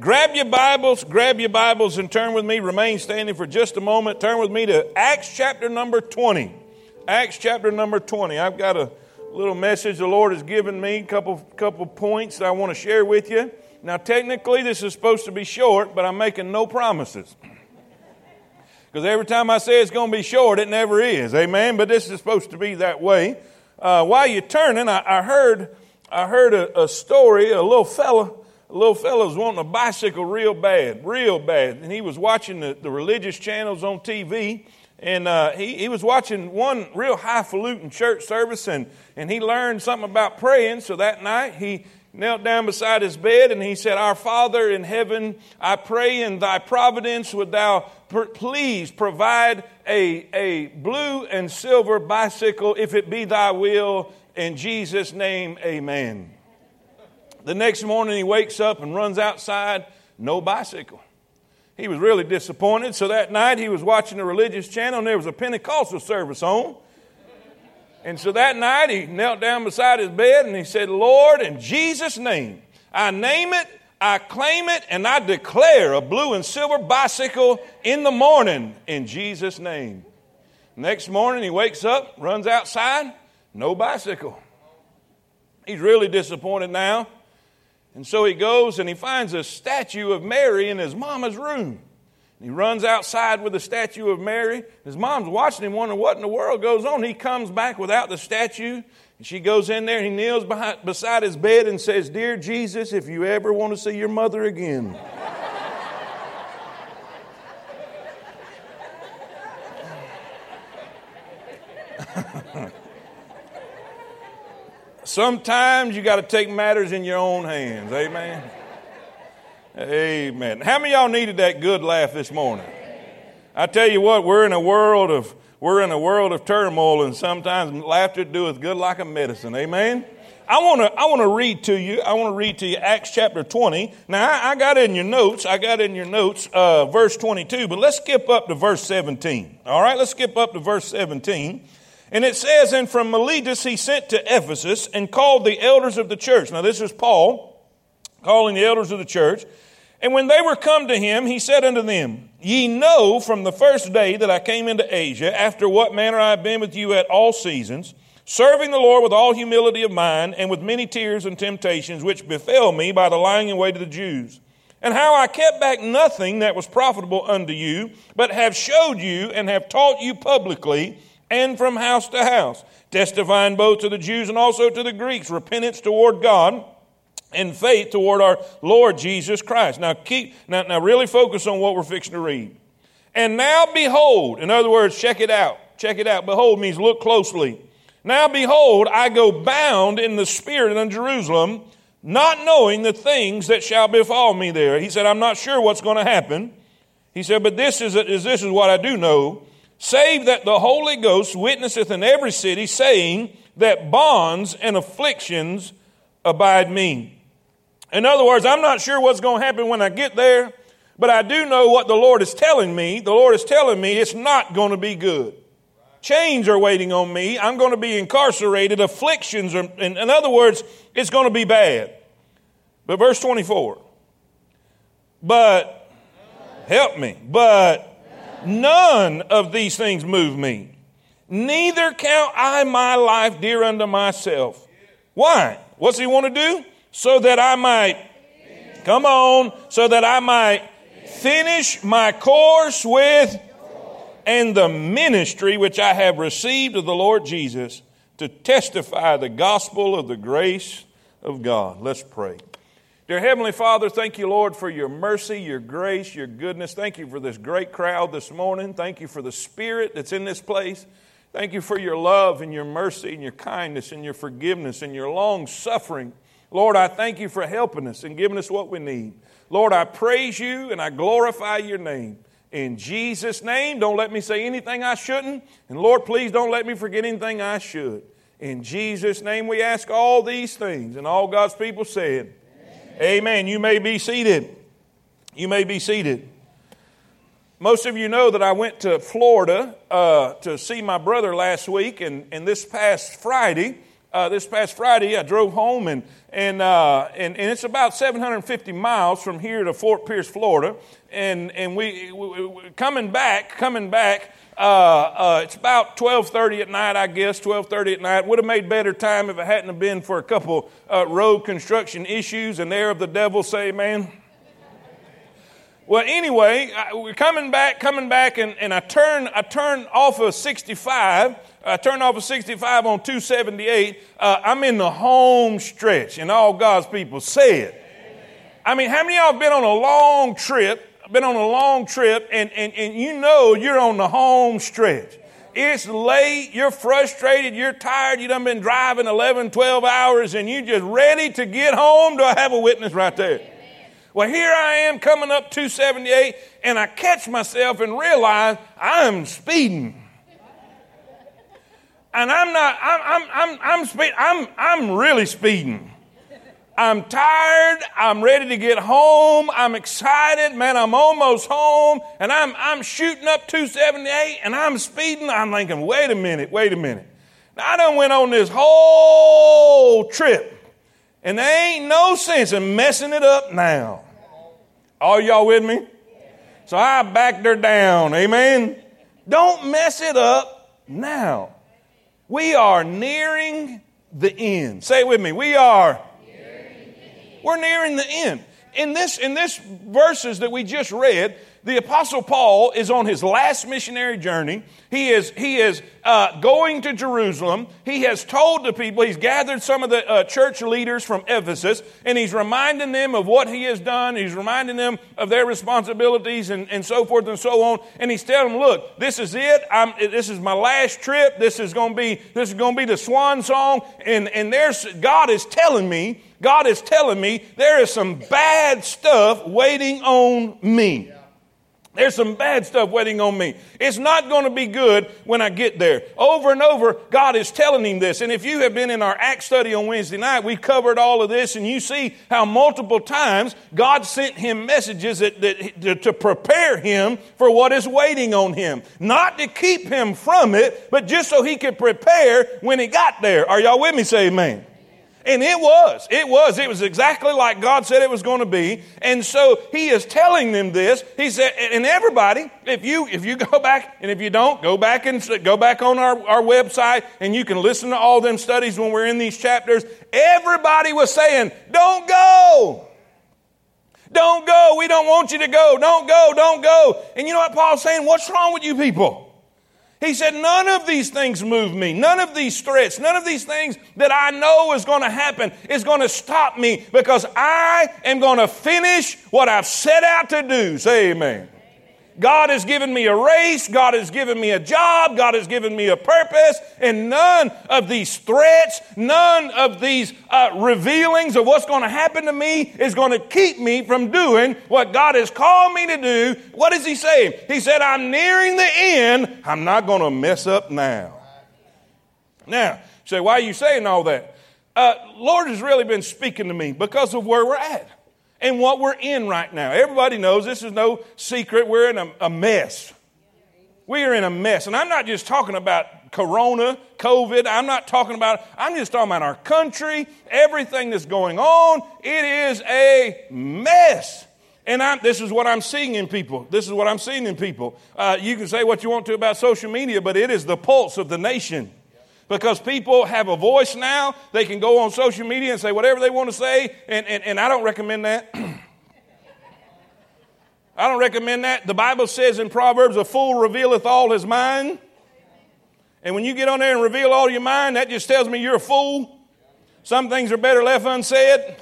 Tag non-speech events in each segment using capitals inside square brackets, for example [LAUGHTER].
Grab your Bibles, grab your Bibles, and turn with me. Remain standing for just a moment. Turn with me to Acts chapter number 20. Acts chapter number 20. I've got a little message the Lord has given me, a couple, couple points that I want to share with you. Now, technically, this is supposed to be short, but I'm making no promises. Because every time I say it's going to be short, it never is. Amen? But this is supposed to be that way. Uh, while you're turning, I, I heard, I heard a, a story, a little fella little fellow was wanting a bicycle real bad, real bad. And he was watching the, the religious channels on TV. And uh, he, he was watching one real highfalutin church service, and, and he learned something about praying. So that night, he knelt down beside his bed and he said, Our Father in heaven, I pray in thy providence would thou please provide a, a blue and silver bicycle if it be thy will. In Jesus' name, amen. The next morning he wakes up and runs outside, no bicycle. He was really disappointed. So that night he was watching a religious channel and there was a Pentecostal service on. And so that night he knelt down beside his bed and he said, Lord, in Jesus' name, I name it, I claim it, and I declare a blue and silver bicycle in the morning in Jesus' name. Next morning he wakes up, runs outside, no bicycle. He's really disappointed now. And so he goes and he finds a statue of Mary in his mama's room. He runs outside with the statue of Mary. His mom's watching him, wondering what in the world goes on. He comes back without the statue. And she goes in there, he kneels behind, beside his bed and says, Dear Jesus, if you ever want to see your mother again, [LAUGHS] Sometimes you got to take matters in your own hands. Amen. Amen. How many y'all needed that good laugh this morning? I tell you what, we're in a world of we're in a world of turmoil, and sometimes laughter doeth good like a medicine. Amen. I want to I want to read to you. I want to read to you Acts chapter 20. Now I, I got in your notes. I got in your notes, uh, verse 22. But let's skip up to verse 17. All right, let's skip up to verse 17. And it says, And from Miletus he sent to Ephesus and called the elders of the church. Now, this is Paul calling the elders of the church. And when they were come to him, he said unto them, Ye know from the first day that I came into Asia, after what manner I have been with you at all seasons, serving the Lord with all humility of mind, and with many tears and temptations, which befell me by the lying in wait of the Jews. And how I kept back nothing that was profitable unto you, but have showed you and have taught you publicly and from house to house, testifying both to the Jews and also to the Greeks repentance toward God and faith toward our Lord Jesus Christ. Now keep now, now really focus on what we're fixing to read. And now behold, in other words, check it out. Check it out. Behold means look closely. Now behold, I go bound in the spirit unto Jerusalem, not knowing the things that shall befall me there. He said, I'm not sure what's going to happen. He said, but this is, is this is what I do know save that the Holy Ghost witnesseth in every city, saying that bonds and afflictions abide me. In other words, I'm not sure what's going to happen when I get there, but I do know what the Lord is telling me. The Lord is telling me it's not going to be good. Chains are waiting on me. I'm going to be incarcerated. Afflictions are, in, in other words, it's going to be bad. But verse 24, but, help me, but None of these things move me. Neither count I my life dear unto myself. Why? What's he want to do? So that I might, come on, so that I might finish my course with and the ministry which I have received of the Lord Jesus to testify the gospel of the grace of God. Let's pray. Dear Heavenly Father, thank you, Lord, for your mercy, your grace, your goodness. Thank you for this great crowd this morning. Thank you for the spirit that's in this place. Thank you for your love and your mercy and your kindness and your forgiveness and your long suffering. Lord, I thank you for helping us and giving us what we need. Lord, I praise you and I glorify your name. In Jesus' name, don't let me say anything I shouldn't. And Lord, please don't let me forget anything I should. In Jesus' name, we ask all these things. And all God's people said, Amen. You may be seated. You may be seated. Most of you know that I went to Florida uh, to see my brother last week, and, and this past Friday, uh, this past Friday, I drove home, and, and, uh, and, and it's about 750 miles from here to Fort Pierce, Florida. And, and we, we, we coming back, coming back, uh, uh, it's about 12.30 at night, I guess, 12.30 at night. Would have made better time if it hadn't have been for a couple uh, road construction issues, and there of the devil say, man. Well, anyway, I, we're coming back, coming back, and, and I turn I turn off of 65. I turn off of 65 on 278. Uh, I'm in the home stretch, and all God's people say it. I mean, how many of y'all have been on a long trip been on a long trip and, and, and you know you're on the home stretch. It's late, you're frustrated, you're tired, you done been driving 11, 12 hours, and you just ready to get home. Do I have a witness right there? Well, here I am coming up 278, and I catch myself and realize I'm speeding. And I'm not, I'm, I'm, I'm, I'm, I'm, I'm really speeding. I'm tired. I'm ready to get home. I'm excited. Man, I'm almost home. And I'm, I'm shooting up 278 and I'm speeding. I'm thinking, wait a minute, wait a minute. Now, I done went on this whole trip. And there ain't no sense in messing it up now. Are y'all with me? So I backed her down. Amen. Don't mess it up now. We are nearing the end. Say it with me. We are we're nearing the end. In this, in this verses that we just read, the apostle paul is on his last missionary journey. He is he is uh, going to jerusalem. He has told the people he's gathered some of the uh, church leaders from ephesus and he's reminding them of what he has done. He's reminding them of their responsibilities and, and so forth and so on. And he's telling them look this is it. I'm, this is my last trip. This is going to be this is going to be the swan song. And and there's god is telling me God is telling me there is some bad stuff waiting on me. There's some bad stuff waiting on me. It's not going to be good when I get there. Over and over, God is telling him this. And if you have been in our Act study on Wednesday night, we covered all of this, and you see how multiple times God sent him messages that, that, to, to prepare him for what is waiting on him. Not to keep him from it, but just so he could prepare when he got there. Are y'all with me? Say amen. And it was. It was. It was exactly like God said it was going to be. And so he is telling them this. He said, and everybody, if you if you [LAUGHS] go back and if you don't, go back and go back on our, our website and you can listen to all them studies when we're in these chapters. Everybody was saying, Don't go. Don't go. We don't want you to go. Don't go. Don't go. And you know what Paul's saying? What's wrong with you people? He said, None of these things move me. None of these threats, none of these things that I know is going to happen is going to stop me because I am going to finish what I've set out to do. Say amen. God has given me a race. God has given me a job. God has given me a purpose. And none of these threats, none of these uh, revealings of what's going to happen to me is going to keep me from doing what God has called me to do. What is He saying? He said, I'm nearing the end. I'm not going to mess up now. Now, say, why are you saying all that? Uh, Lord has really been speaking to me because of where we're at and what we're in right now. Everybody knows this is no secret. We're in a, a mess. We are in a mess. And I'm not just talking about corona, COVID. I'm not talking about, I'm just talking about our country, everything that's going on. It is a mess. And I'm, this is what I'm seeing in people. This is what I'm seeing in people. Uh, you can say what you want to about social media, but it is the pulse of the nation because people have a voice now. They can go on social media and say whatever they want to say, and, and, and I don't recommend that. [CLEARS THROAT] I don't recommend that. The Bible says in Proverbs, a fool revealeth all his mind. And when you get on there and reveal all your mind, that just tells me you're a fool. Some things are better left unsaid,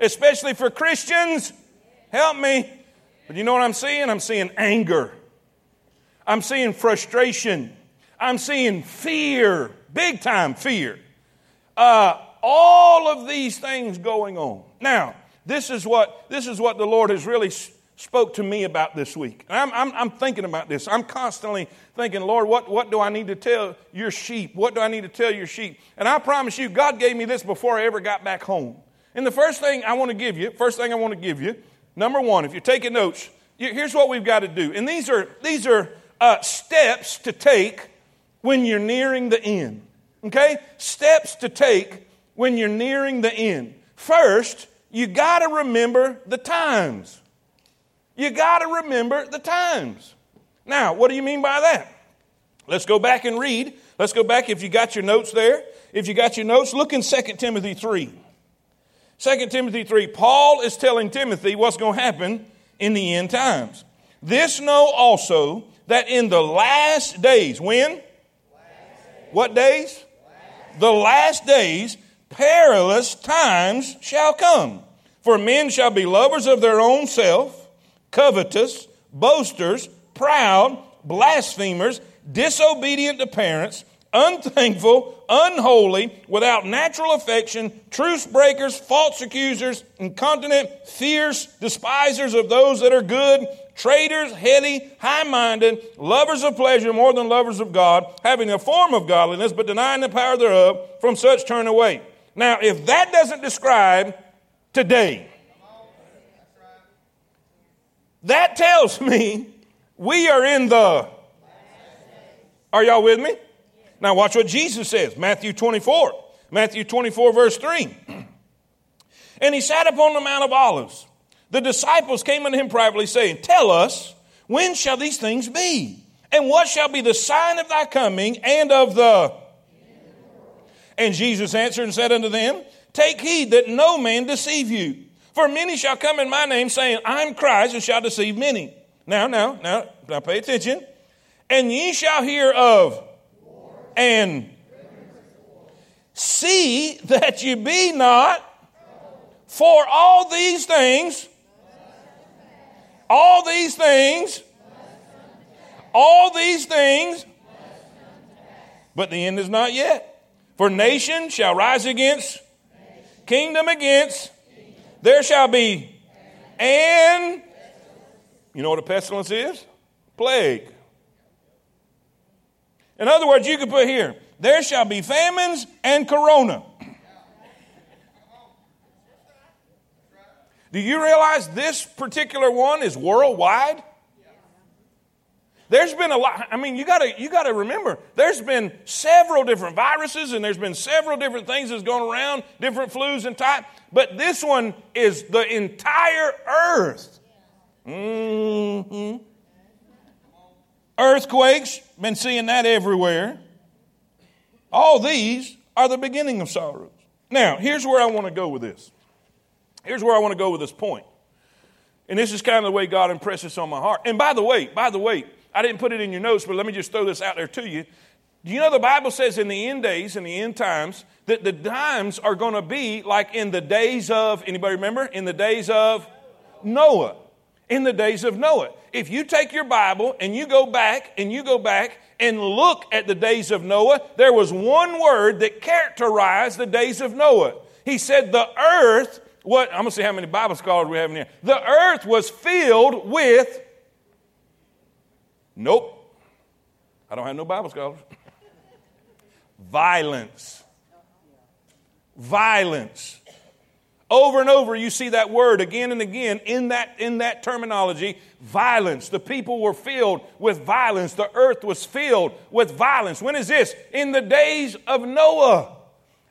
especially for Christians. Help me. But you know what I'm seeing? I'm seeing anger. I'm seeing frustration. I'm seeing fear, big time fear. Uh, all of these things going on. Now, this is what this is what the Lord has really spoke to me about this week. I'm, I'm, I'm, thinking about this. I'm constantly thinking, Lord, what, what do I need to tell your sheep? What do I need to tell your sheep? And I promise you, God gave me this before I ever got back home. And the first thing I want to give you, first thing I want to give you, number one, if you're taking notes, here's what we've got to do. And these are, these are uh, steps to take when you're nearing the end. Okay? Steps to take when you're nearing the end. First, you got to remember the times. You got to remember the times. Now, what do you mean by that? Let's go back and read. Let's go back if you got your notes there. If you got your notes, look in 2 Timothy 3. 2 Timothy 3, Paul is telling Timothy what's going to happen in the end times. This know also that in the last days, when? What days? The last days, perilous times shall come. For men shall be lovers of their own self, covetous, boasters, proud, blasphemers, disobedient to parents, unthankful, unholy, without natural affection, truce breakers, false accusers, incontinent, fierce, despisers of those that are good, traitors, heady, high minded, lovers of pleasure more than lovers of God, having a form of godliness, but denying the power thereof, from such turn away. Now, if that doesn't describe today, that tells me we are in the. Are y'all with me? Now, watch what Jesus says Matthew 24. Matthew 24, verse 3. [CLEARS THROAT] And he sat upon the Mount of Olives. The disciples came unto him privately, saying, Tell us, when shall these things be? And what shall be the sign of thy coming and of the. And Jesus answered and said unto them, Take heed that no man deceive you. For many shall come in my name, saying, I'm Christ, and shall deceive many. Now, now, now, now pay attention. And ye shall hear of and see that you be not, for all these things, all these things, all these things, but the end is not yet. For nation shall rise against, kingdom against, there shall be, and, you know what a pestilence is? Plague. In other words, you could put here, there shall be famines and corona. Do you realize this particular one is worldwide? There's been a lot, I mean, you gotta, you gotta remember, there's been several different viruses and there's been several different things that's gone around, different flus and type, but this one is the entire earth. Mm-hmm. Earthquakes, been seeing that everywhere. All these are the beginning of sorrows. Now, here's where I want to go with this. Here's where I want to go with this point. And this is kind of the way God impresses on my heart. And by the way, by the way, I didn't put it in your notes, but let me just throw this out there to you. Do you know the Bible says in the end days, in the end times, that the times are going to be like in the days of, anybody remember? In the days of Noah in the days of Noah. If you take your Bible and you go back and you go back and look at the days of Noah, there was one word that characterized the days of Noah. He said, The earth, what, I'm going to see how many Bible scholars we have in here. The earth was filled with, nope, I don't have no Bible scholars. Violence. Violence. Over and over, you see that word again and again in that, in that terminology violence. The people were filled with violence. The earth was filled with violence. When is this? In the days of Noah.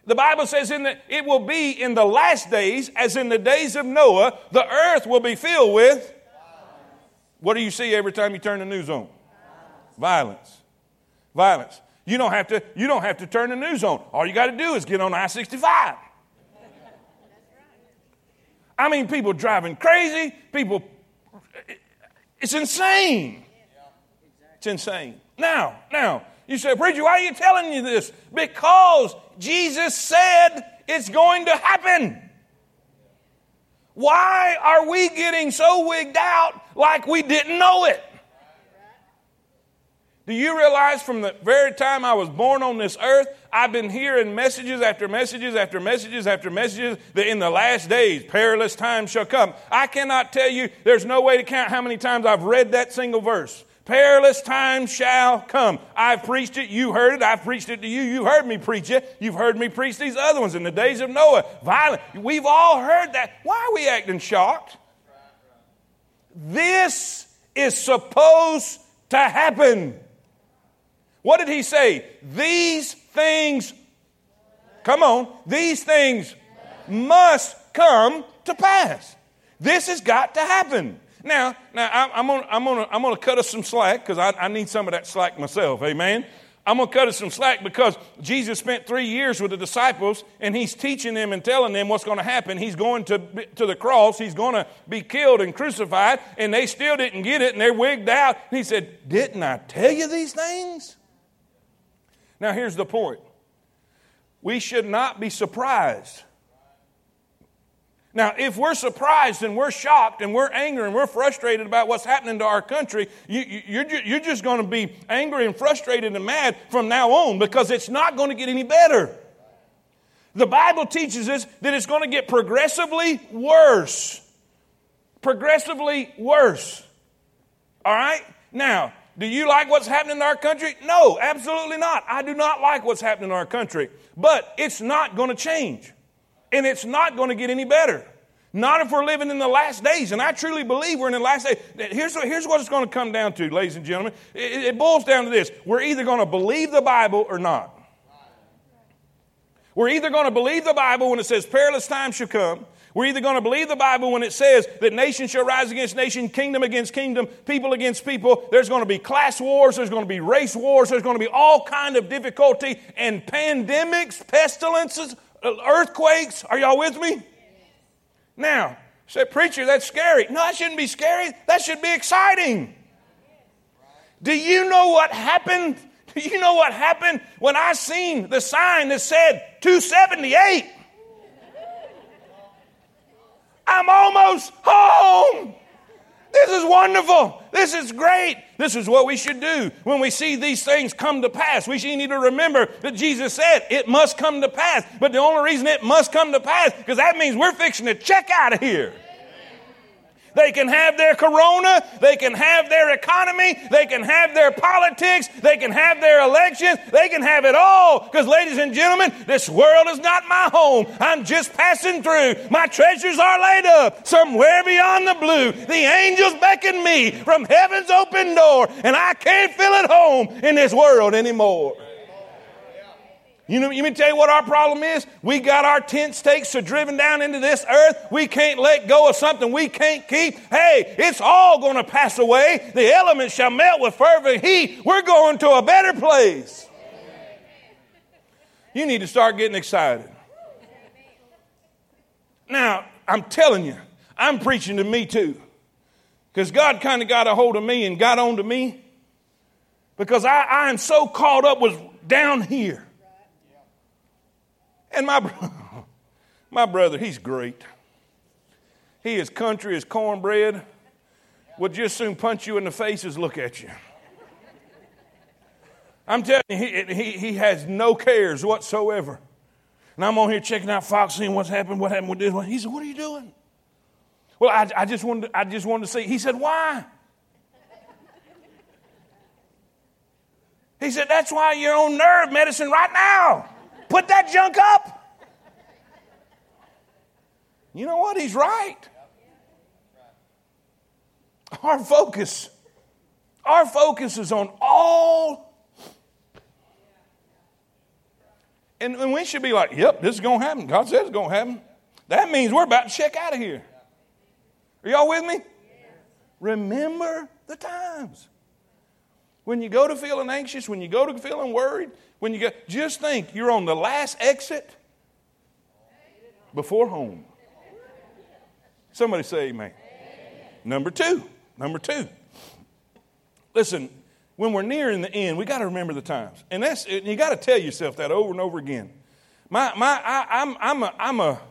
The Bible says in the, it will be in the last days, as in the days of Noah, the earth will be filled with. What do you see every time you turn the news on? Violence. Violence. You don't have to, you don't have to turn the news on. All you got to do is get on I 65. I mean, people driving crazy, people, it's insane. It's insane. Now, now, you say, Preacher, why are you telling you this? Because Jesus said it's going to happen. Why are we getting so wigged out like we didn't know it? Do you realize from the very time I was born on this earth, I've been hearing messages after messages after messages after messages that in the last days, perilous times shall come. I cannot tell you, there's no way to count how many times I've read that single verse. Perilous times shall come. I've preached it, you heard it, I've preached it to you, you heard me preach it, you've heard me preach these other ones in the days of Noah. Violent. We've all heard that. Why are we acting shocked? This is supposed to happen. What did he say? These things Come on. These things must come to pass. This has got to happen. Now, now I'm gonna, I'm gonna, I'm gonna cut us some slack because I, I need some of that slack myself. Amen. I'm to cut us some slack because Jesus spent three years with the disciples and he's teaching them and telling them what's going to happen. He's going to, to the cross, he's going to be killed and crucified, and they still didn't get it and they're wigged out. And he said, Didn't I tell you these things? Now, here's the point we should not be surprised now, if we're surprised and we're shocked and we're angry and we're frustrated about what's happening to our country, you, you're, you're just going to be angry and frustrated and mad from now on because it's not going to get any better. The Bible teaches us that it's going to get progressively worse. Progressively worse. All right? Now, do you like what's happening in our country? No, absolutely not. I do not like what's happening in our country. But it's not going to change. And it's not going to get any better. Not if we're living in the last days. And I truly believe we're in the last days. Here's, here's what it's going to come down to, ladies and gentlemen. It, it boils down to this we're either going to believe the Bible or not. We're either going to believe the Bible when it says perilous times shall come. We're either going to believe the Bible when it says that nation shall rise against nation, kingdom against kingdom, people against people. There's going to be class wars. There's going to be race wars. There's going to be all kind of difficulty and pandemics, pestilences, Uh, earthquakes. Are y'all with me? Now, say, preacher, that's scary. No, that shouldn't be scary. That should be exciting. Do you know what happened? Do you know what happened when I seen the sign that said 278? I'm almost home. This is wonderful. This is great. This is what we should do when we see these things come to pass. We need to remember that Jesus said it must come to pass. But the only reason it must come to pass because that means we're fixing to check out of here. They can have their corona. They can have their economy. They can have their politics. They can have their elections. They can have it all. Because, ladies and gentlemen, this world is not my home. I'm just passing through. My treasures are laid up somewhere beyond the blue. The angels beckon me from heaven's open door, and I can't feel at home in this world anymore. You know, you me tell you what our problem is? We got our tent stakes so driven down into this earth. We can't let go of something we can't keep. Hey, it's all going to pass away. The elements shall melt with fervent heat. We're going to a better place. You need to start getting excited. Now, I'm telling you, I'm preaching to me too. Because God kind of got a hold of me and got on to me. Because I, I am so caught up with down here. And my, [LAUGHS] my brother, he's great. He is country as cornbread. Would just soon punch you in the face as look at you. I'm telling you, he, he, he has no cares whatsoever. And I'm on here checking out Fox, seeing what's happened, what happened with this one. He said, What are you doing? Well, I, I, just wanted to, I just wanted to see. He said, Why? He said, That's why you're on nerve medicine right now. Put that junk up. You know what? He's right. Our focus, our focus is on all. And, and we should be like, yep, this is going to happen. God says it's going to happen. That means we're about to check out of here. Are y'all with me? Remember the times. When you go to feeling anxious, when you go to feeling worried, when you get, just think you're on the last exit before home. Somebody say amen. amen. Number two, number two. Listen, when we're nearing the end, we got to remember the times. And that's, and you got to tell yourself that over and over again. My, my, I, I'm, I'm a, I'm a,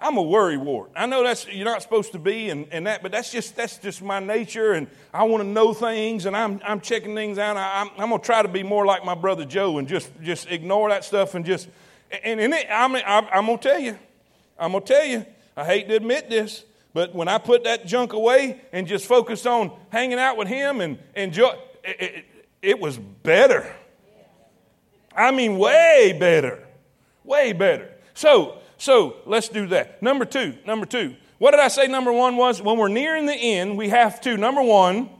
I'm a worry wart. I know that's you're not supposed to be and, and that, but that's just that's just my nature and I want to know things and I'm I'm checking things out. I, am I'm, I'm gonna try to be more like my brother Joe and just just ignore that stuff and just and, and it, I'm, I'm I'm gonna tell you, I'm gonna tell you, I hate to admit this, but when I put that junk away and just focused on hanging out with him and enjoy, it, it, it was better. I mean, way better, way better. So so let's do that. Number two, number two. What did I say number one was? When we're nearing the end, we have to, number one,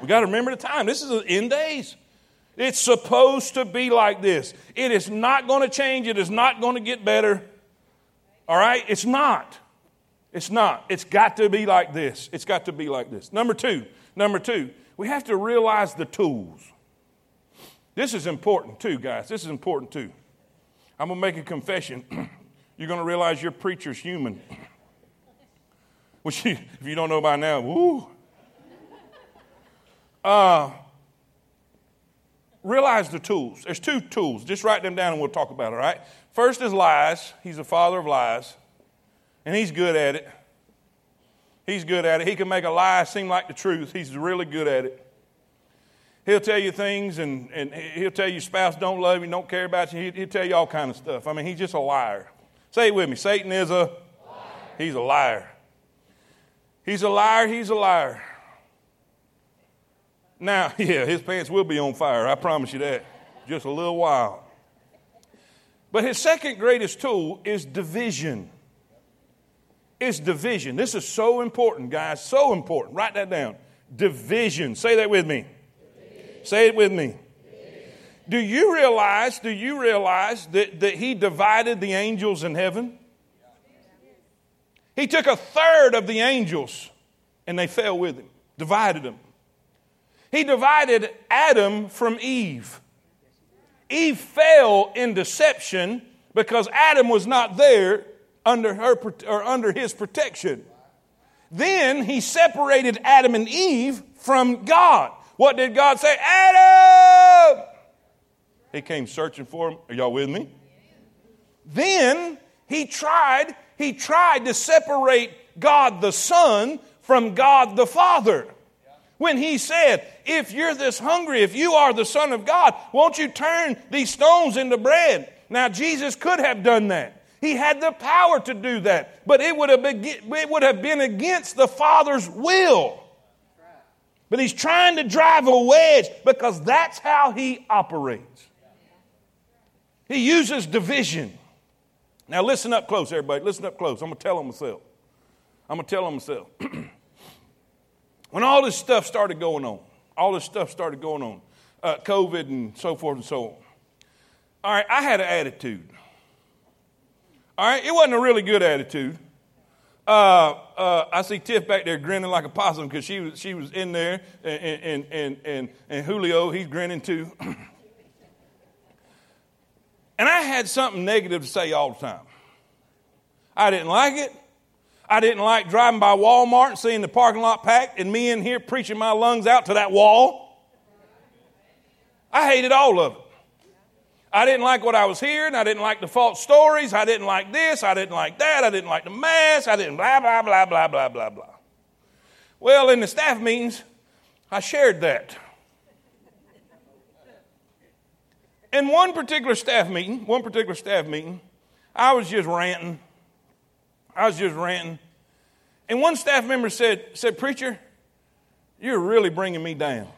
we got to remember the time. This is the end days. It's supposed to be like this. It is not going to change. It is not going to get better. All right? It's not. It's not. It's got to be like this. It's got to be like this. Number two, number two, we have to realize the tools. This is important too, guys. This is important too. I'm going to make a confession. [CLEARS THROAT] You're going to realize your preacher's human. [LAUGHS] Which, if you don't know by now, woo. Uh, realize the tools. There's two tools. Just write them down and we'll talk about it, all right? First is lies. He's the father of lies, and he's good at it. He's good at it. He can make a lie seem like the truth. He's really good at it. He'll tell you things, and, and he'll tell you spouse don't love you, don't care about you. He'll tell you all kind of stuff. I mean, he's just a liar. Say it with me. Satan is a liar. He's a liar. He's a liar. He's a liar. Now, [LAUGHS] yeah, his pants will be on fire. I promise you that. Just a little while. But his second greatest tool is division. Is division. This is so important, guys. So important. Write that down. Division. Say that with me. Say it with me. Do you realize, do you realize that, that he divided the angels in heaven? He took a third of the angels and they fell with him, divided them. He divided Adam from Eve. Eve fell in deception because Adam was not there under her or under his protection. Then he separated Adam and Eve from God. What did God say? Adam! He came searching for him. Are y'all with me? Then he tried, he tried to separate God the Son from God the Father. When he said, If you're this hungry, if you are the Son of God, won't you turn these stones into bread? Now, Jesus could have done that. He had the power to do that, but it would have been, it would have been against the Father's will. But he's trying to drive a wedge because that's how he operates. He uses division. Now, listen up close, everybody. Listen up close. I'm going to tell them myself. I'm going to tell them myself. [CLEARS THROAT] when all this stuff started going on, all this stuff started going on, uh, COVID and so forth and so on. All right, I had an attitude. All right, it wasn't a really good attitude. Uh, uh, I see Tiff back there grinning like a possum because she was, she was in there, and, and, and, and, and Julio, he's grinning too. [CLEARS THROAT] and I had something negative to say all the time. I didn't like it. I didn't like driving by Walmart and seeing the parking lot packed and me in here preaching my lungs out to that wall. I hated all of it. I didn't like what I was hearing. I didn't like the false stories. I didn't like this. I didn't like that. I didn't like the mass. I didn't blah, blah, blah, blah, blah, blah, blah. Well, in the staff meetings, I shared that. In one particular staff meeting, one particular staff meeting, I was just ranting. I was just ranting. And one staff member said, said Preacher, you're really bringing me down.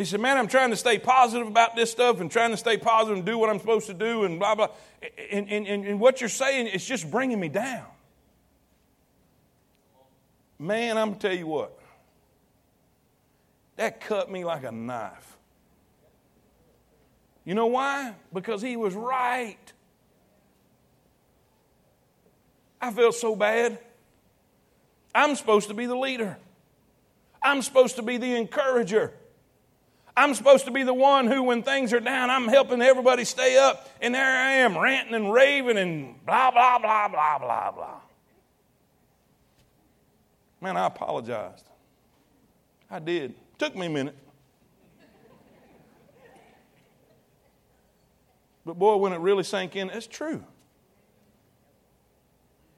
He said, Man, I'm trying to stay positive about this stuff and trying to stay positive and do what I'm supposed to do and blah, blah. And, and, and, what you're saying is just bringing me down. Man, I'm going to tell you what, that cut me like a knife. You know why? Because he was right. I felt so bad. I'm supposed to be the leader, I'm supposed to be the encourager. I'm supposed to be the one who, when things are down, I'm helping everybody stay up. And there I am ranting and raving and blah, blah, blah, blah, blah, blah. Man, I apologized. I did. Took me a minute. But boy, when it really sank in, it's true.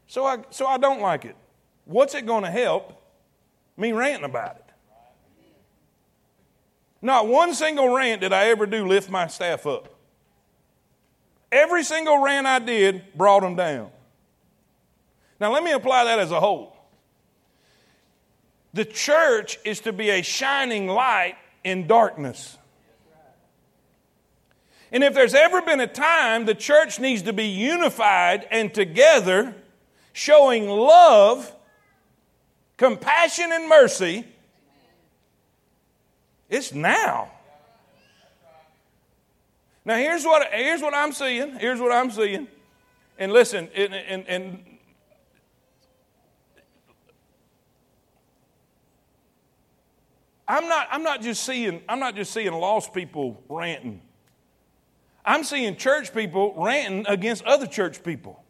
So I, so I don't like it. What's it going to help me ranting about it? Not one single rant did I ever do lift my staff up. Every single rant I did brought them down. Now, let me apply that as a whole. The church is to be a shining light in darkness. And if there's ever been a time the church needs to be unified and together, showing love, compassion, and mercy, It's now. Now here's what here's what I'm seeing. Here's what I'm seeing. And listen, and, and, and I'm not, I'm not just seeing, I'm not just seeing lost people ranting. I'm seeing church people ranting against other church people.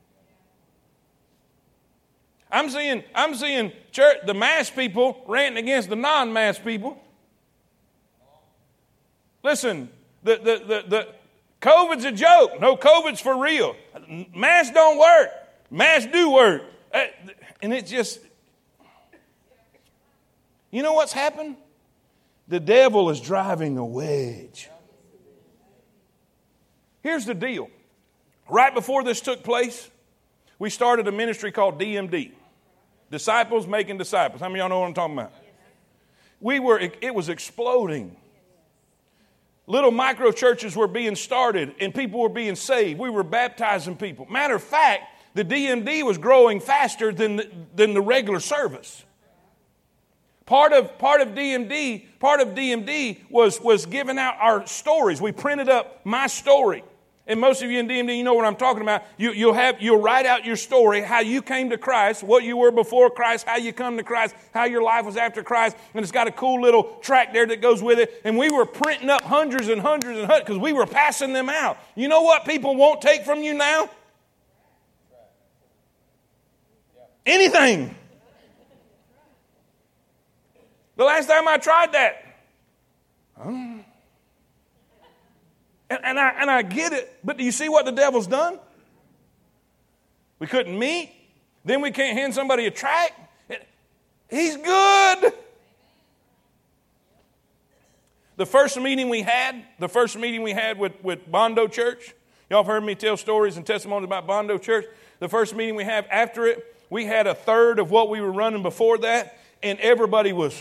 I'm seeing, I'm seeing church, the mass people ranting against the non-mass people. Listen, the, the, the, the COVID's a joke. No, COVID's for real. Masks don't work. Masks do work. Uh, and it just, you know what's happened? The devil is driving a wedge. Here's the deal. Right before this took place, we started a ministry called DMD Disciples Making Disciples. How many of y'all know what I'm talking about? We were, it was exploding. Little micro churches were being started and people were being saved. We were baptizing people. Matter of fact, the DMD was growing faster than the, than the regular service. Part of, part of DMD, part of DMD was, was giving out our stories. We printed up my story. And most of you in DMD, you know what I'm talking about. You, you'll, have, you'll write out your story, how you came to Christ, what you were before Christ, how you come to Christ, how your life was after Christ. And it's got a cool little track there that goes with it. And we were printing up hundreds and hundreds and hundreds because we were passing them out. You know what people won't take from you now? Anything. The last time I tried that, and, and, I, and I get it, but do you see what the devil's done? We couldn't meet. Then we can't hand somebody a track. He's good. The first meeting we had, the first meeting we had with, with Bondo Church, y'all have heard me tell stories and testimonies about Bondo Church. The first meeting we had after it, we had a third of what we were running before that, and everybody was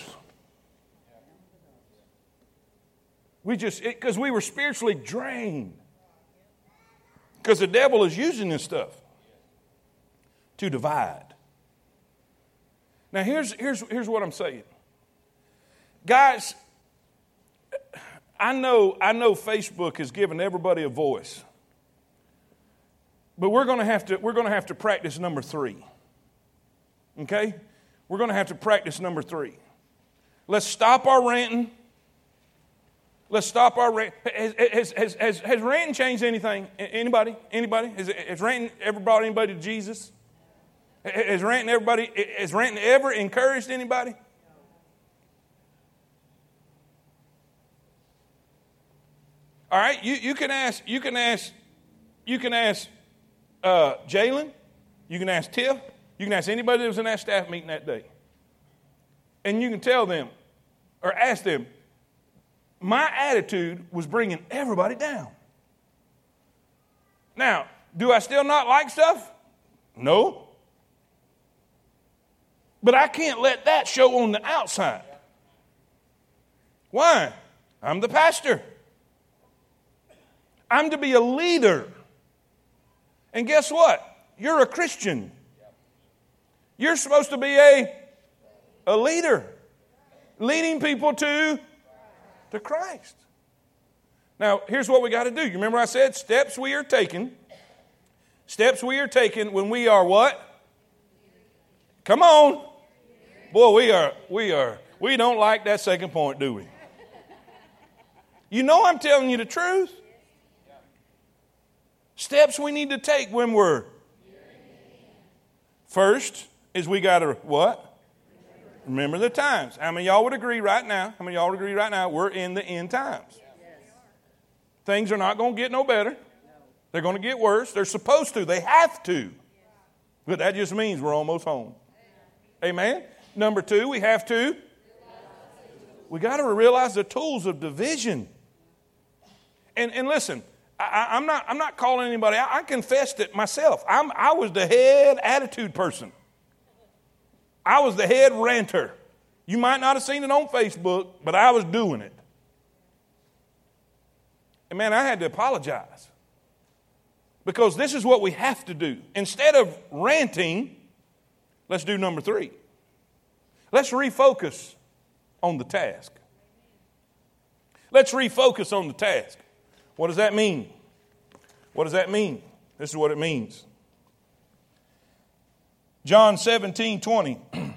We just, because we were spiritually drained. Because the devil is using this stuff to divide. Now, here's, here's, here's what I'm saying. Guys, I know, I know Facebook has given everybody a voice. But we're going to have to, we're going to have to practice number three. Okay? We're going to have to practice number three. Let's stop our ranting. Let's stop our rant. Has, has, has, has ranting changed anything? Anybody? Anybody? Has, has ranting ever brought anybody to Jesus? Has ranting everybody? Has ranting ever encouraged anybody? All right, you, you can ask. You can ask. You can ask uh, Jalen. You can ask Tiff. You can ask anybody that was in that staff meeting that day, and you can tell them or ask them my attitude was bringing everybody down. Now, do I still not like stuff? No. But I can't let that show on the outside. Why? I'm the pastor. I'm to be a leader. And guess what? You're a Christian. You're supposed to be a, a leader, leading people to to Christ. Now, here's what we got to do. You remember I said steps we are taking. Steps we are taking when we are what? Come on. Boy, we are, we are, we don't like that second point, do we? You know I'm telling you the truth. Steps we need to take when we're first is we got to what? Remember the times. How many y'all would agree right now? How many y'all would agree right now? We're in the end times. Things are not going to get no better. They're going to get worse. They're supposed to. They have to. But that just means we're almost home. Amen. Number two, we have to. We got to realize the tools of division. And, and listen, I, am not, I'm not calling anybody. I confessed it myself. I'm, I was the head attitude person. I was the head ranter. You might not have seen it on Facebook, but I was doing it. And man, I had to apologize. Because this is what we have to do. Instead of ranting, let's do number three. Let's refocus on the task. Let's refocus on the task. What does that mean? What does that mean? This is what it means. John 17, 20. [CLEARS THROAT]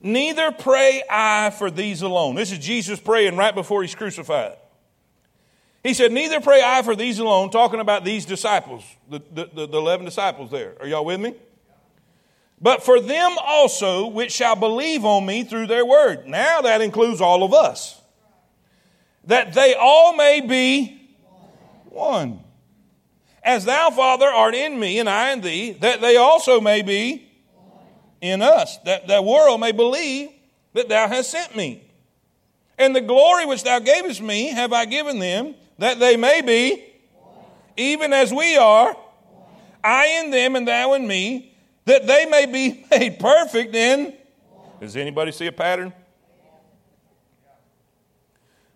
Neither pray I for these alone. This is Jesus praying right before he's crucified. He said, Neither pray I for these alone, talking about these disciples, the, the, the 11 disciples there. Are y'all with me? But for them also which shall believe on me through their word. Now that includes all of us. That they all may be one as thou, Father, art in me, and I in thee, that they also may be in us, that the world may believe that thou hast sent me. And the glory which thou gavest me have I given them, that they may be, even as we are, I in them and thou in me, that they may be [LAUGHS] made perfect in. Does anybody see a pattern?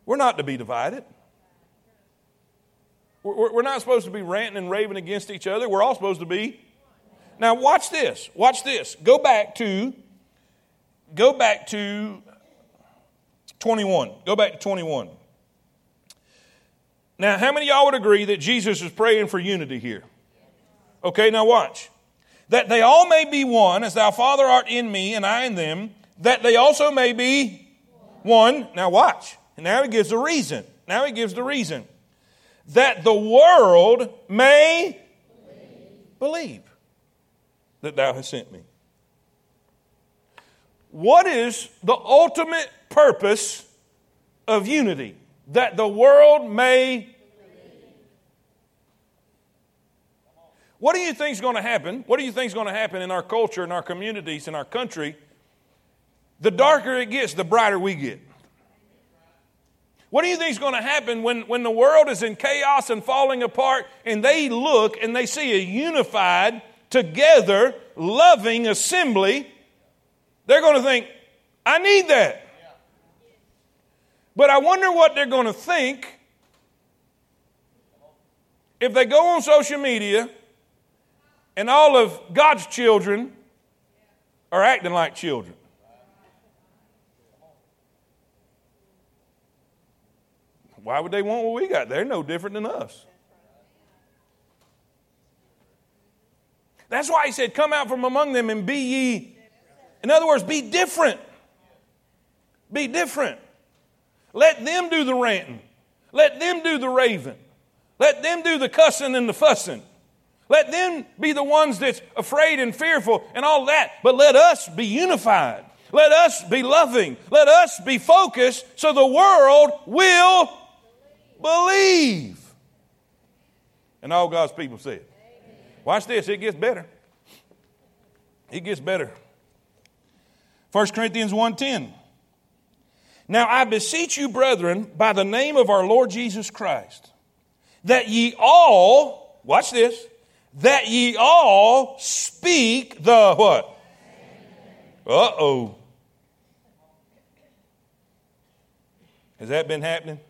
We're not to be divided. We're not supposed to be ranting and raving against each other. We're all supposed to be. Now, watch this. Watch this. Go back to, go back to 21. Go back to 21. Now, how many y'all would agree that Jesus is praying for unity here? Okay, now watch. That they all may be one, as thou, Father, art in me, and I in them, that they also may be one. Now, watch. Now he gives the reason. Now he gives the reason that the world may believe that thou hast sent me. What is the ultimate purpose of unity? That the world may. What do you think is going to happen? What do you think is going to happen in our culture, in our communities, in our country? The darker it gets, the brighter we get. What do you think is going to happen when, when the world is in chaos and falling apart and they look and they see a unified, together, loving assembly? They're going to think, I need that. But I wonder what they're going to think if they go on social media and all of God's children are acting like children. Why would they want what we got? They're no different than us. That's why he said, Come out from among them and be ye. In other words, be different. Be different. Let them do the ranting. Let them do the raving. Let them do the cussing and the fussing. Let them be the ones that's afraid and fearful and all that. But let us be unified. Let us be loving. Let us be focused so the world will believe. And all God's people said. Watch this, it gets better. It gets better. 1 Corinthians 1:10. Now I beseech you, brethren, by the name of our Lord Jesus Christ, that ye all, watch this, that ye all speak the what? Uh-oh. Has that been happening?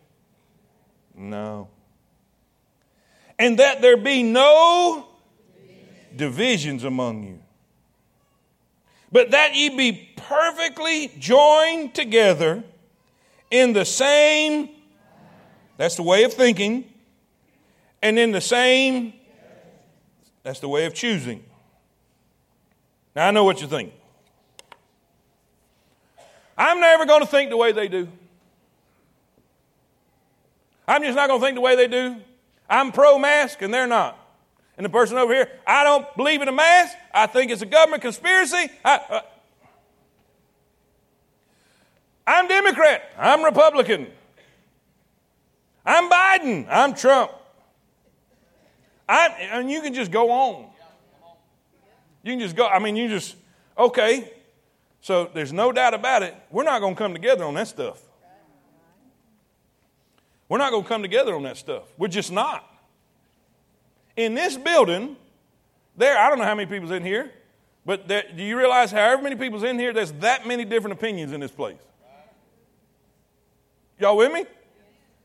No. And that there be no divisions among you, but that ye be perfectly joined together in the same, that's the way of thinking, and in the same, that's the way of choosing. Now I know what you think. I'm never going to think the way they do. I'm just not going to think the way they do. I'm pro mask and they're not. And the person over here, I don't believe in a mask. I think it's a government conspiracy. I, uh, I'm Democrat. I'm Republican. I'm Biden. I'm Trump. I, and you can just go on. You can just go. I mean, you just, okay. So there's no doubt about it. We're not going to come together on that stuff. We're not going to come together on that stuff. We're just not. In this building, there, I don't know how many people's in here, but there, do you realize however many people's in here, there's that many different opinions in this place? Y'all with me?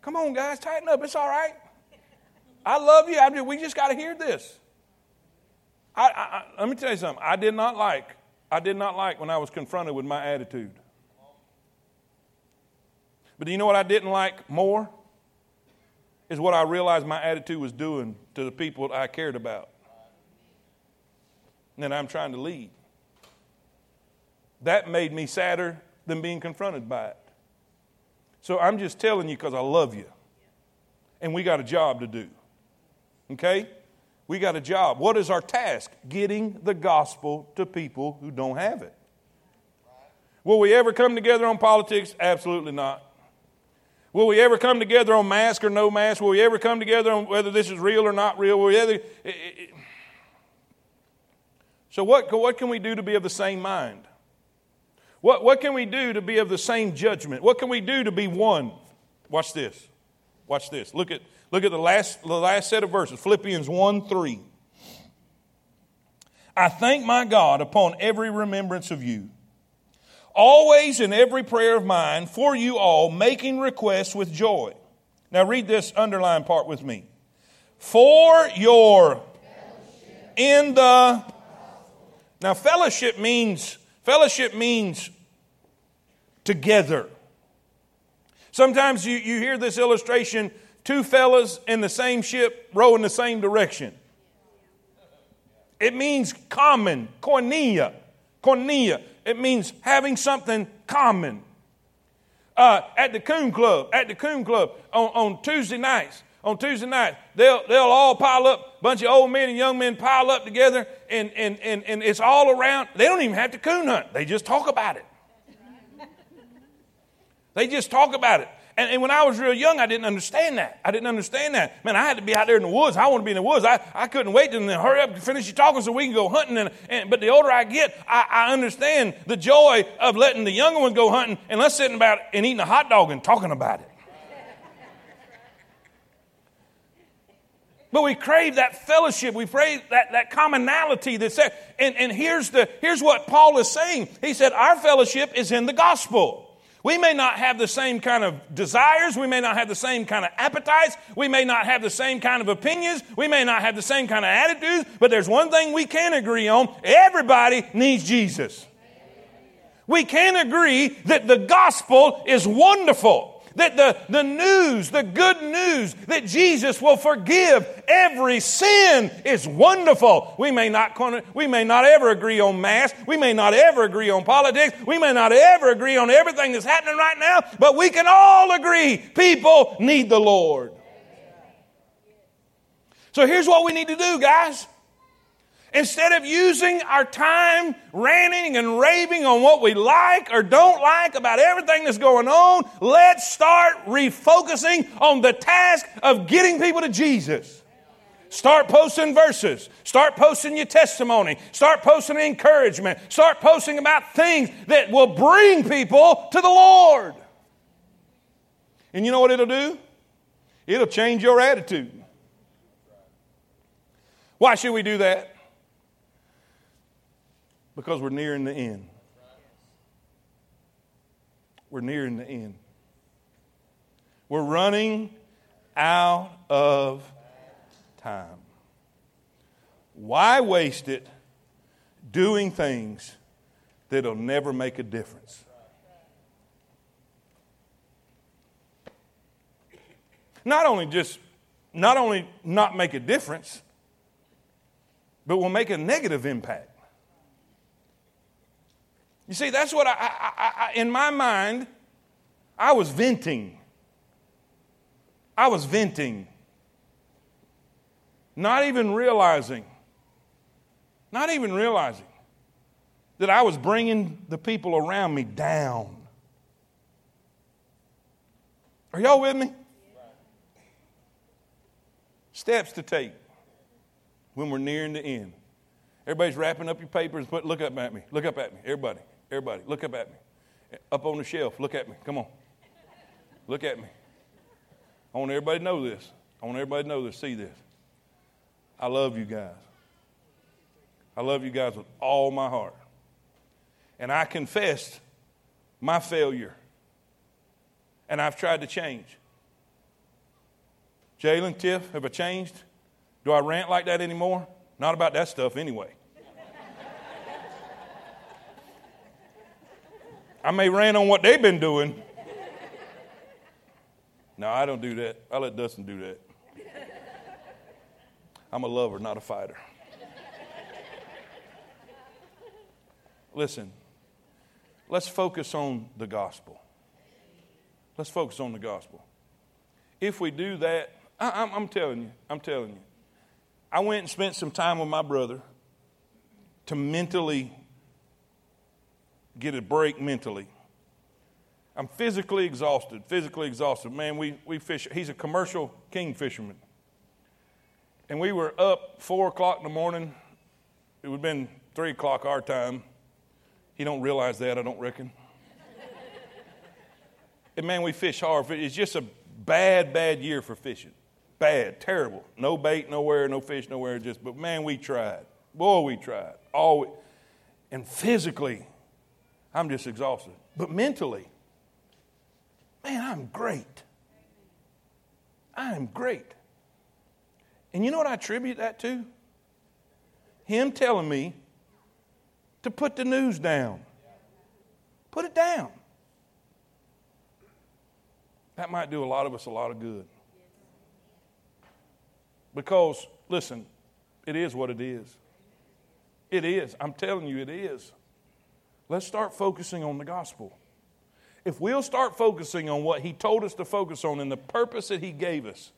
Come on, guys, tighten up. It's all right. I love you. I we just got to hear this. I, I, I, let me tell you something. I did not like. I did not like when I was confronted with my attitude. But do you know what I didn't like more? Is what I realized my attitude was doing to the people I cared about. And I'm trying to lead. That made me sadder than being confronted by it. So I'm just telling you because I love you. And we got a job to do. Okay? We got a job. What is our task? Getting the gospel to people who don't have it. Will we ever come together on politics? Absolutely not. Will we ever come together on mask or no mask? Will we ever come together on whether this is real or not real? Will we ever, eh, eh, eh. so, what, what can we do to be of the same mind? What, what can we do to be of the same judgment? What can we do to be one? Watch this. Watch this. Look at, look at the, last, the last set of verses Philippians 1 3. I thank my God upon every remembrance of you, always in every prayer of mine, for you all, making requests with joy. Now, read this underlined part with me. For your in the now fellowship means fellowship means together. Sometimes you, you hear this illustration two fellas in the same ship row in the same direction. It means common, koinonia, koinonia. It means having something common. Uh, at the Coon Club, at the Coon Club on, on Tuesday nights, on Tuesday nights, they'll, they'll all pile up, bunch of old men and young men pile up together, and, and, and, and it's all around. They don't even have to coon hunt, they just talk about it. They just talk about it. And, and, when I was real young, I didn't understand that. I didn't understand that. Man, I had to be out there in the woods. I want to be in the woods. I, I couldn't wait to hurry up and finish your talking so we can go hunting. And, and, but the older I get, I, I understand the joy of letting the younger ones go hunting and us sitting about and eating a hot dog and talking about it. But we crave that fellowship. We crave that, that commonality that's there. And, and here's, the, here's what Paul is saying. He said, Our fellowship is in the gospel. We may not have the same kind of desires. We may not have the same kind of appetites. We may not have the same kind of opinions. We may not have the same kind of attitudes. But there's one thing we can agree on everybody needs Jesus. We can agree that the gospel is wonderful that the, the news, the good news that Jesus will forgive every sin is wonderful. We may not, we may not ever agree on mass. We may not ever agree on politics. We may not ever agree on everything that's happening right now, but we can all agree people need the Lord. So here's what we need to do, guys. Instead of using our time ranting and raving on what we like or don't like about everything that's going on, let's start refocusing on the task of getting people to Jesus. Start posting verses. Start posting your testimony. Start posting encouragement. Start posting about things that will bring people to the Lord. And you know what it'll do? It'll change your attitude. Why should we do that? Because we're nearing the end. We're nearing the end. We're running out of time. Why waste it doing things that'll never make a difference? Not only just, not only not make a difference, but will make a negative impact. You see, that's what I, I, I, in my mind, I was venting. I was venting. Not even realizing, not even realizing that I was bringing the people around me down. Are y'all with me? Steps to take when we're nearing the end. Everybody's wrapping up your papers. Put, look up at me. Look up at me. Everybody. Everybody, look up at me. Up on the shelf, look at me. Come on. Look at me. I want everybody to know this. I want everybody to know this, see this. I love you guys. I love you guys with all my heart. And I confessed my failure. And I've tried to change. Jalen, Tiff, have I changed? Do I rant like that anymore? Not about that stuff anyway. I may rant on what they've been doing. No, I don't do that. I let Dustin do that. I'm a lover, not a fighter. Listen, let's focus on the gospel. Let's focus on the gospel. If we do that, I, am telling you, I'm telling you. I went and spent some time with my brother to mentally get a break mentally. I'm physically exhausted, physically exhausted. Man, we, we fish. He's a commercial king fisherman. And we were up four o'clock in the morning. It would have been three o'clock our time. He don't realize that, I don't reckon. and man, we fish hard. It's just a bad, bad year for fishing. Bad, terrible. No bait nowhere, no fish nowhere. Just, but man, we tried. Boy, we tried. All, and physically, I'm just exhausted. But mentally, man, I'm great. I'm great. And you know what I attribute that to? Him telling me to put the news down. Put it down. That might do a lot of us a lot of good. Because, listen, it is what it is. It is. I'm telling you, it is. Let's start focusing on the gospel. If we'll start focusing on what He told us to focus on and the purpose that He gave us,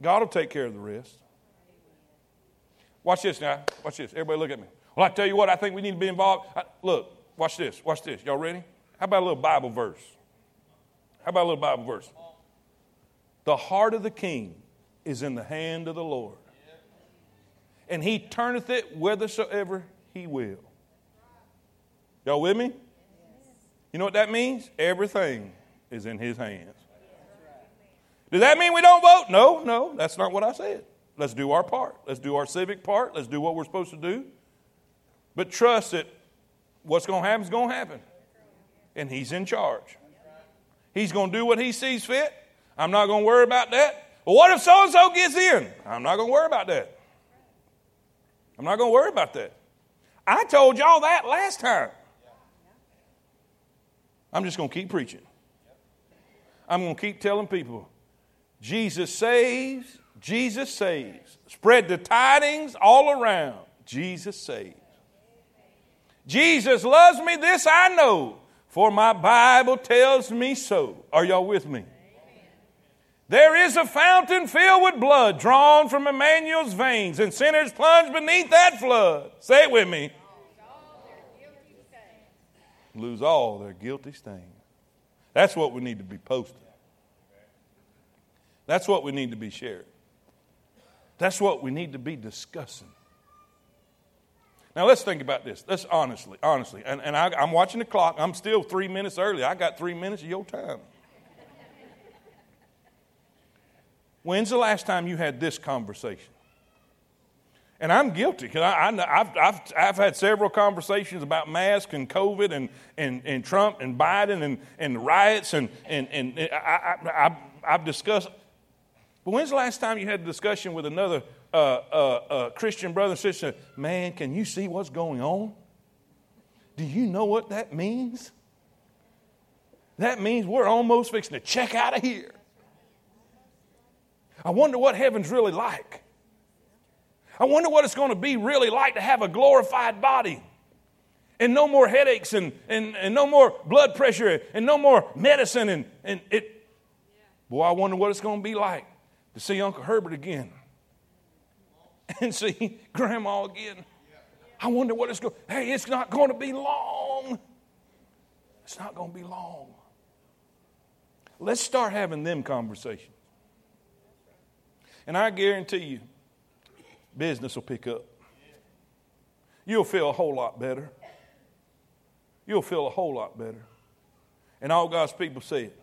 God will take care of the rest. Watch this now. Watch this. Everybody look at me. Well, I tell you what, I think we need to be involved. I, look, watch this. Watch this. Y'all ready? How about a little Bible verse? How about a little Bible verse? The heart of the king is in the hand of the Lord, and he turneth it whithersoever he will. Y'all with me? You know what that means? Everything is in his hands. Does that mean we don't vote? No, no, that's not what I said. Let's do our part. Let's do our civic part. Let's do what we're supposed to do. But trust that what's going to happen is going to happen. And He's in charge. He's going to do what He sees fit. I'm not going to worry about that. Well, what if so and so gets in? I'm not going to worry about that. I'm not going to worry about that. I told y'all that last time. I'm just going to keep preaching. I'm going to keep telling people Jesus saves, Jesus saves. Spread the tidings all around. Jesus saves. Jesus loves me, this I know, for my Bible tells me so. Are y'all with me? There is a fountain filled with blood drawn from Emmanuel's veins, and sinners plunge beneath that flood. Say it with me. Lose all their guilty stains. That's what we need to be posting. That's what we need to be sharing. That's what we need to be discussing. Now let's think about this. Let's honestly, honestly, and, and I, I'm watching the clock. I'm still three minutes early. I got three minutes of your time. When's the last time you had this conversation? And I'm guilty because I, have I've, I've had several conversations about masks and COVID and, and, and Trump and Biden and, and riots, and, and, and I, I, I've discussed. But when's the last time you had a discussion with another uh, uh, uh, Christian brother and sister, man, can you see what's going on? Do you know what that means? That means we're almost fixing to check out of here. I wonder what heaven's really like. I wonder what it's going to be really like to have a glorified body and no more headaches and, and, and no more blood pressure and no more medicine. And, and it, boy, I wonder what it's going to be like to see Uncle Herbert again [LAUGHS] and see grandma again. I wonder what it's going Hey, it's not going to be long. It's not going to be long. Let's start having them conversations. And I guarantee you, business will pick up. You'll feel a whole lot better. You'll feel a whole lot better. And all God's people say it.